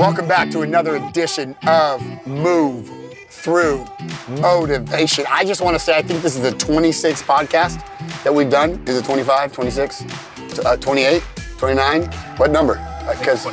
Welcome back to another edition of Move Through Motivation. I just want to say, I think this is the 26th podcast that we've done. Is it 25, 26, uh, 28, 29? What number? Because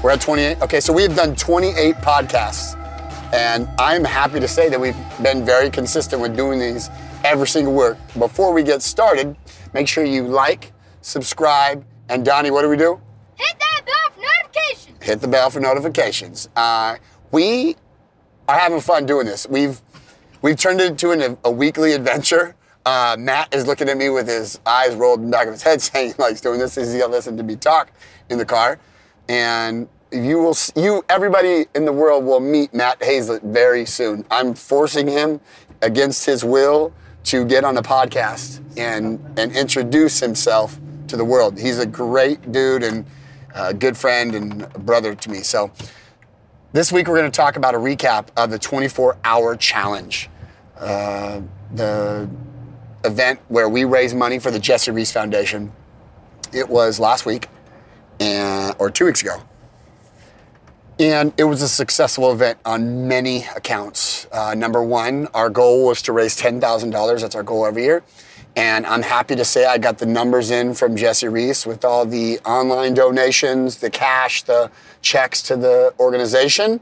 we're at 28. Okay, so we've done 28 podcasts. And I'm happy to say that we've been very consistent with doing these every single week. Before we get started, make sure you like, subscribe, and Donnie, what do we do? Hit that bell for notifications. Hit the bell for notifications. Uh, we are having fun doing this. We've we've turned it into an, a weekly adventure. Uh, Matt is looking at me with his eyes rolled in the back of his head, saying he likes doing this. He's gonna listen to me talk in the car, and you will you everybody in the world will meet Matt Hazlett very soon. I'm forcing him against his will to get on the podcast and and introduce himself to the world. He's a great dude and a good friend and brother to me. So this week we're going to talk about a recap of the 24-hour challenge, uh, the event where we raise money for the Jessie Rees Foundation. It was last week, and or two weeks ago, and it was a successful event on many accounts. Uh, number one, our goal was to raise $10,000. That's our goal every year. And I'm happy to say I got the numbers in from Jessie Rees with all the online donations, the cash, the checks to the organization,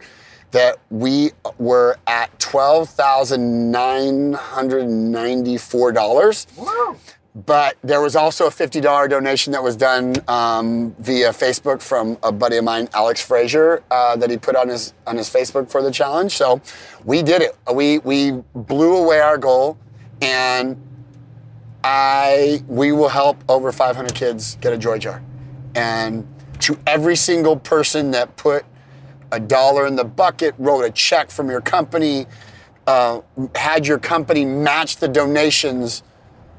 that we were at $12,994 but there was also a $50 donation that was done um, via Facebook from a buddy of mine, Alex Frazier, uh, that he put on his on his Facebook for the challenge. So we did it. We we blew away our goal, and I we will help over 500 kids get a joy jar, and to every single person that put a dollar in the bucket, wrote a check from your company, uh, had your company match the donations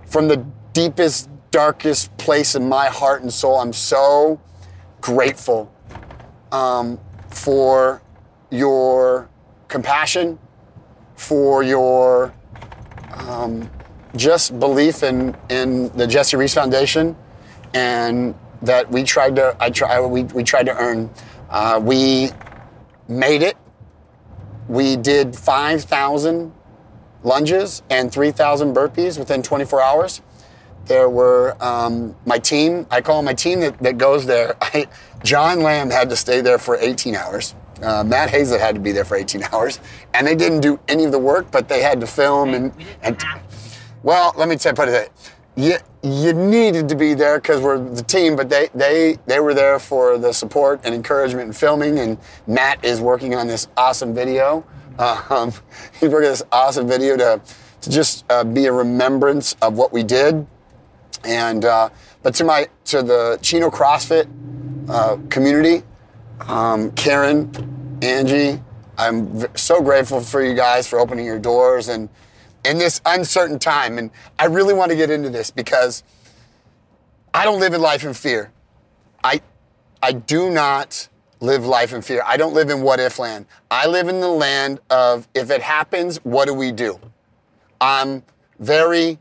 from the deepest, darkest place in my heart and soul. I'm so grateful um, for your compassion, for your um, just belief in in the Jessie Rees Foundation, and that we tried to I try we, we tried to earn. Uh, we made it. We did five thousand lunges and 3,000 burpees within 24 hours. There were um, my team, I call my team that, that goes there. I, John Lamb had to stay there for 18 hours. Uh, Matt Hazlett had to be there for 18 hours. And they didn't do any of the work, but they had to film and. and well, let me tell put it you, you needed to be there because we're the team, but they, they, they were there for the support and encouragement and filming. And Matt is working on this awesome video. Um, he's working this awesome video to, to just uh, be a remembrance of what we did. And uh, but to my to the Chino CrossFit uh, community, um, Karen, Angie, I'm so grateful for you guys for opening your doors and in this uncertain time. And I really want to get into this because I don't live in life in fear. I I do not live life in fear. I don't live in what if land. I live in the land of if it happens, what do we do? I'm very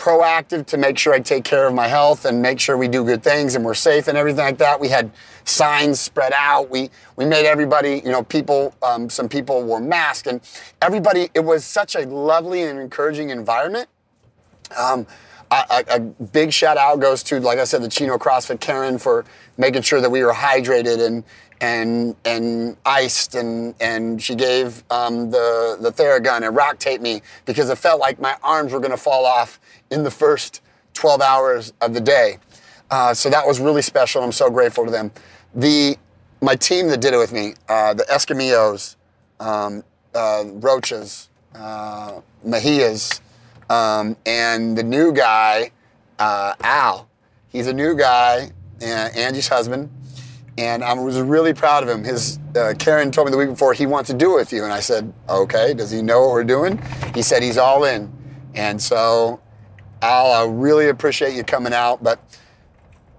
proactive to make sure I take care of my health and make sure we do good things and we're safe and everything like that. We had signs spread out. We we made everybody, you know, people. Um, some people wore masks and everybody. It was such a lovely and encouraging environment. Um, a, a, a big shout out goes to, like I said, the Chino CrossFit Karen for making sure that we were hydrated and and and iced and and she gave um, the the Theragun and rock taped me because it felt like my arms were going to fall off in the first 12 hours of the day. Uh, so that was really special. I'm so grateful to them. The my team that did it with me, uh, the Escamillos, um, uh, Roaches, uh, Mejias, um, and the new guy, uh, Al. He's a new guy, uh, Angie's husband, and I was really proud of him. His uh, Karen told me the week before he wants to do it with you, and I said, okay. Does he know what we're doing? He said he's all in, and so Al, I really appreciate you coming out, but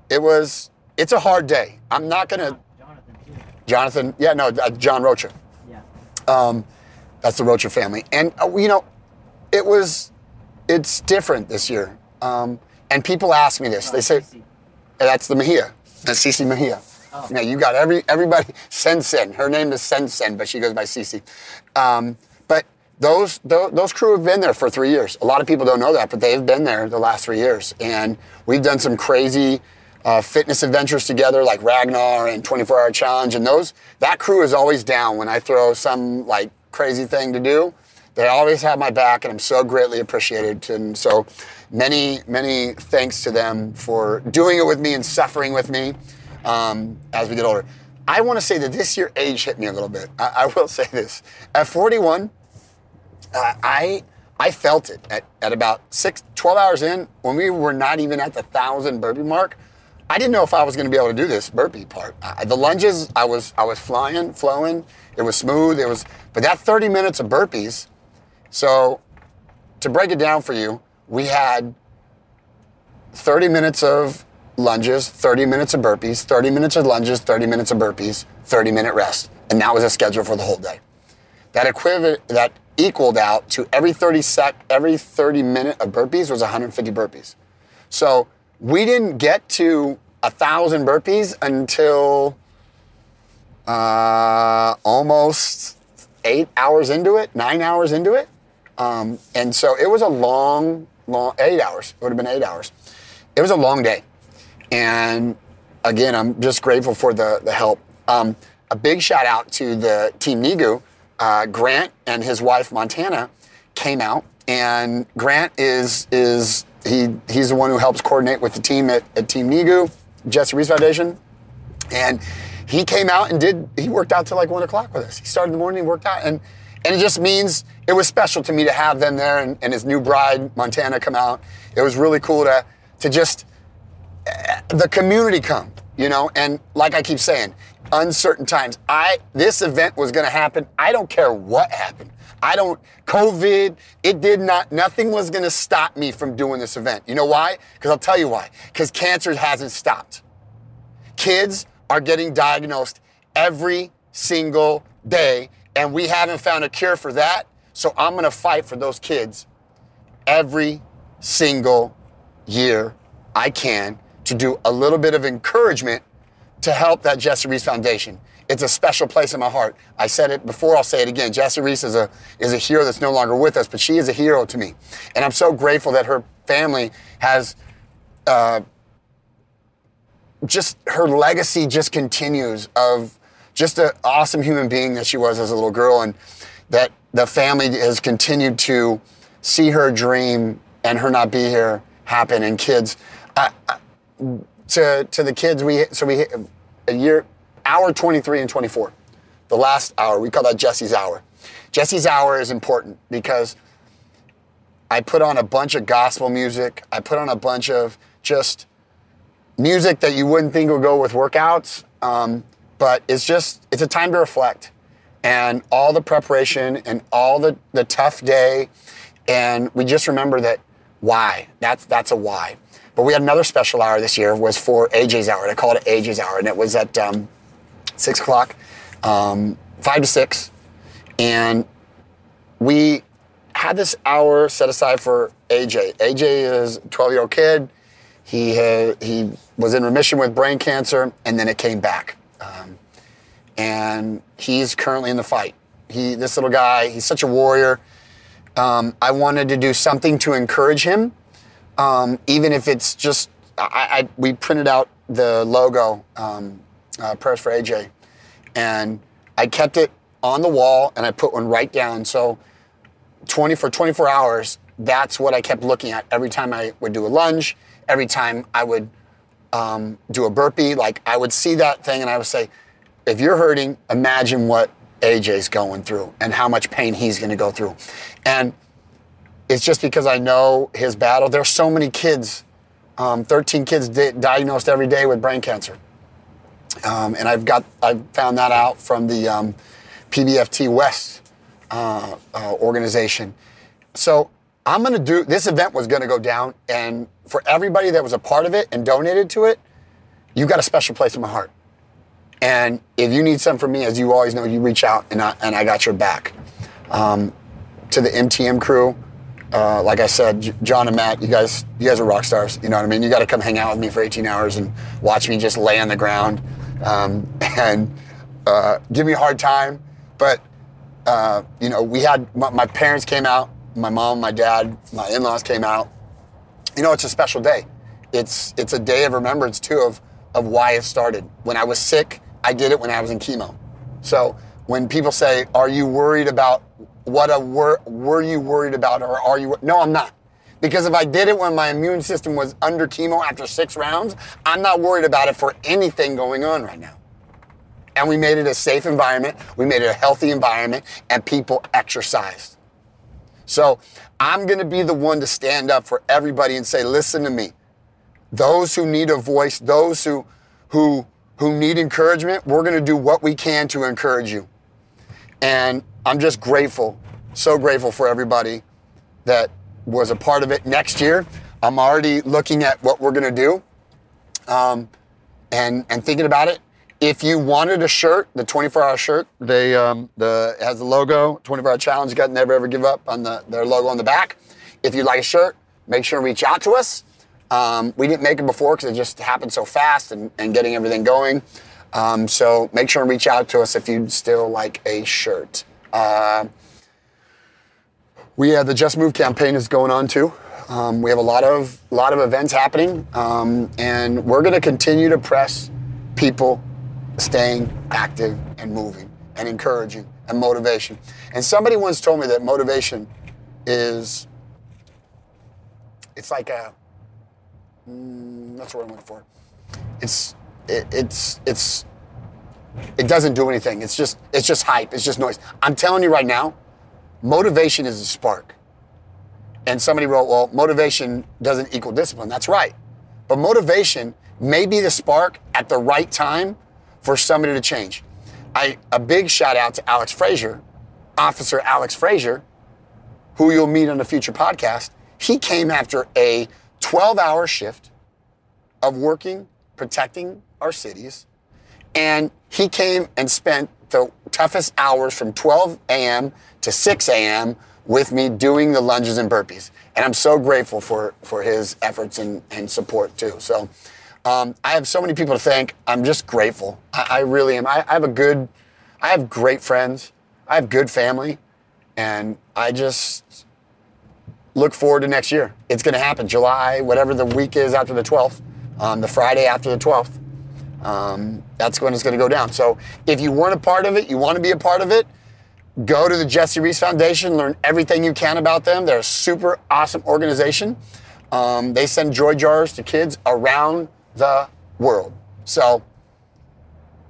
it was it's a hard day. I'm not gonna. Jonathan too. Jonathan, yeah, no, uh, John Rocha. Yeah. Um, that's the Rocha family, and uh, you know, it was it's different this year. Um, and people ask me this. They say. That's the Mejia. That's Cece Mejia. Now you got every everybody. Sensen. Her name is Sensen, but she goes by Cece. Um, but those, those those crew have been there for three years. A lot of people don't know that, but they've been there the last three years, and we've done some crazy. Uh, fitness adventures together like Ragnar and 24 Hour Challenge, and those that crew is always down when I throw some like crazy thing to do. They always have my back, and I'm so greatly appreciated. And so, many many thanks to them for doing it with me and suffering with me um, as we get older. I want to say that this year age hit me a little bit. I, I will say this: at 41, uh, I I felt it at, at about six, 12 hours in when we were not even at the thousand burpee mark. I didn't know if I was going to be able to do this burpee part. Uh, the lunges, I was I was flying, flowing. It was smooth. It was, but that 30 minutes of burpees. So, to break it down for you, we had 30 minutes of lunges, 30 minutes of burpees, 30 minutes of lunges, 30 minutes of burpees, 30 minute rest, and that was a schedule for the whole day. That equivalent that equaled out to every 30 sec, every 30 minute of burpees was 150 burpees. So we didn't get to a thousand burpees until uh, almost eight hours into it, nine hours into it. Um, and so it was a long, long, eight hours. It would have been eight hours. It was a long day. And again, I'm just grateful for the, the help. Um, a big shout out to the Team NEGU. Uh, Grant and his wife Montana came out, and Grant is is he he's the one who helps coordinate with the team at, at Team NEGU, Jessie Rees Foundation, and he came out and did he worked out till like one o'clock with us. He started in the morning, worked out, and and it just means it was special to me to have them there and, and his new bride Montana come out. It was really cool to to just eh, the community come, you know, and like I keep saying, uncertain times. I this event was going to happen. I don't care what happened. I don't COVID, it did not nothing was going to stop me from doing this event. You know why? Cuz I'll tell you why. Cuz cancer hasn't stopped. Kids are getting diagnosed every single day and we haven't found a cure for that. So I'm going to fight for those kids every single year I can to do a little bit of encouragement to help that Jessie Rees Foundation. It's a special place in my heart. I said it before, I'll say it again. Jessie Rees is a, is a hero that's no longer with us, but she is a hero to me. And I'm so grateful that her family has uh, just, her legacy just continues of just an awesome human being that she was as a little girl, and that the family has continued to see her dream and her not be here happen, and kids. I, I, to to the kids. We so we a year hour 23 and 24. The last hour we call that Jessie's hour. Jessie's hour is important because I put on a bunch of gospel music. I put on a bunch of just music that you wouldn't think would go with workouts. Um, but it's just it's a time to reflect and all the preparation and all the, the tough day and we just remember that why that's that's a why but we had another special hour this year was for AJ's hour. and I called it AJ's hour, and it was at um, six o'clock, um, five to six, and we had this hour set aside for AJ. AJ is a 12 year old kid. He had, he was in remission with brain cancer, and then it came back, um, and he's currently in the fight. He this little guy, he's such a warrior. Um, I wanted to do something to encourage him um, even if it's just I, I, we printed out the logo um, uh, prayers for AJ, and I kept it on the wall and I put one right down. So 20 for 24 hours, that's what I kept looking at every time I would do a lunge, every time I would um, do a burpee. Like I would see that thing and I would say, if you're hurting, imagine what AJ's going through and how much pain he's going to go through. And it's just because I know his battle. There's so many kids, um, 13 kids di- diagnosed every day with brain cancer. Um, and I've got, I found that out from the um, PBFT West uh, uh, organization. So I'm going to do, this event was going to go down. And for everybody that was a part of it and donated to it, you got a special place in my heart. And if you need something from me, as you always know, you reach out and I, and I got your back. Um, to the MTM crew, uh, like I said, John and Matt, you guys, you guys are rock stars. You know what I mean? You got to come hang out with me for 18 hours and watch me just lay on the ground um, and uh, give me a hard time. But uh, you know, we had my, my parents came out, my mom, my dad, my in-laws came out. You know, it's a special day. It's it's a day of remembrance too of of why it started. When I was sick, I did it when I was in chemo. So when people say, "Are you worried about what a were were you worried about or are you?" No, I'm not. Because if I did it when my immune system was under chemo after six rounds, I'm not worried about it for anything going on right now. And we made it a safe environment, we made it a healthy environment, and people exercised. So I'm gonna be the one to stand up for everybody and say, listen to me. Those who need a voice, those who who who need encouragement, we're gonna do what we can to encourage you. And I'm just grateful, so grateful for everybody that was a part of it. Next year, I'm already looking at what we're gonna do, um, and and thinking about it. If you wanted a shirt, the 24-hour shirt, they um, the has the logo 24-hour challenge. You got never ever give up on the their logo on the back. If you'd like a shirt, make sure to reach out to us. Um, we didn't make it before because it just happened so fast and, and getting everything going. Um, so make sure and reach out to us if you'd still like a shirt. Uh, we have the Just Move campaign is going on too. Um, we have a lot of lot of events happening, um, and we're going to continue to press people staying active and moving and encouraging and motivation. And somebody once told me that motivation is it's like a mm, that's what I'm looking for. It's it, it's it's it doesn't do anything. It's just it's just hype. It's just noise. I'm telling you right now, motivation is a spark. And somebody wrote, well, motivation doesn't equal discipline. That's right. But motivation may be the spark at the right time for somebody to change. I, a big shout out to Alex Frazier, Officer Alex Frazier, who you'll meet on a future podcast. He came after a 12 hour shift of working, protecting our cities, and he came and spent the toughest hours from 12 a.m. to 6 a.m. with me doing the lunges and burpees. And I'm so grateful for, for his efforts and, and support too. So um, I have so many people to thank. I'm just grateful. I, I really am. I, I have a good, I have great friends. I have good family. And I just look forward to next year. It's going to happen July, whatever the week is after the 12th, um, the Friday after the 12th. Um, that's when it's going to go down. So if you weren't a part of it, you want to be a part of it, go to the Jessie Rees Foundation, learn everything you can about them. They're a super awesome organization. Um, they send joy jars to kids around the world. So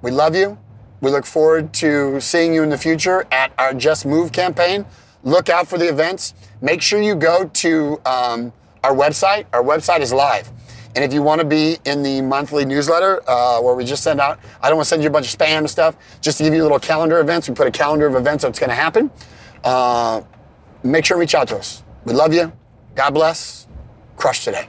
we love you. We look forward to seeing you in the future at our Just Move campaign. Look out for the events. Make sure you go to um, our website. Our website is live. And if you want to be in the monthly newsletter uh, where we just send out, I don't want to send you a bunch of spam stuff, just to give you a little calendar events. We put a calendar of events that's going to happen. Uh, make sure reach out to us. We love you. God bless. Crush today.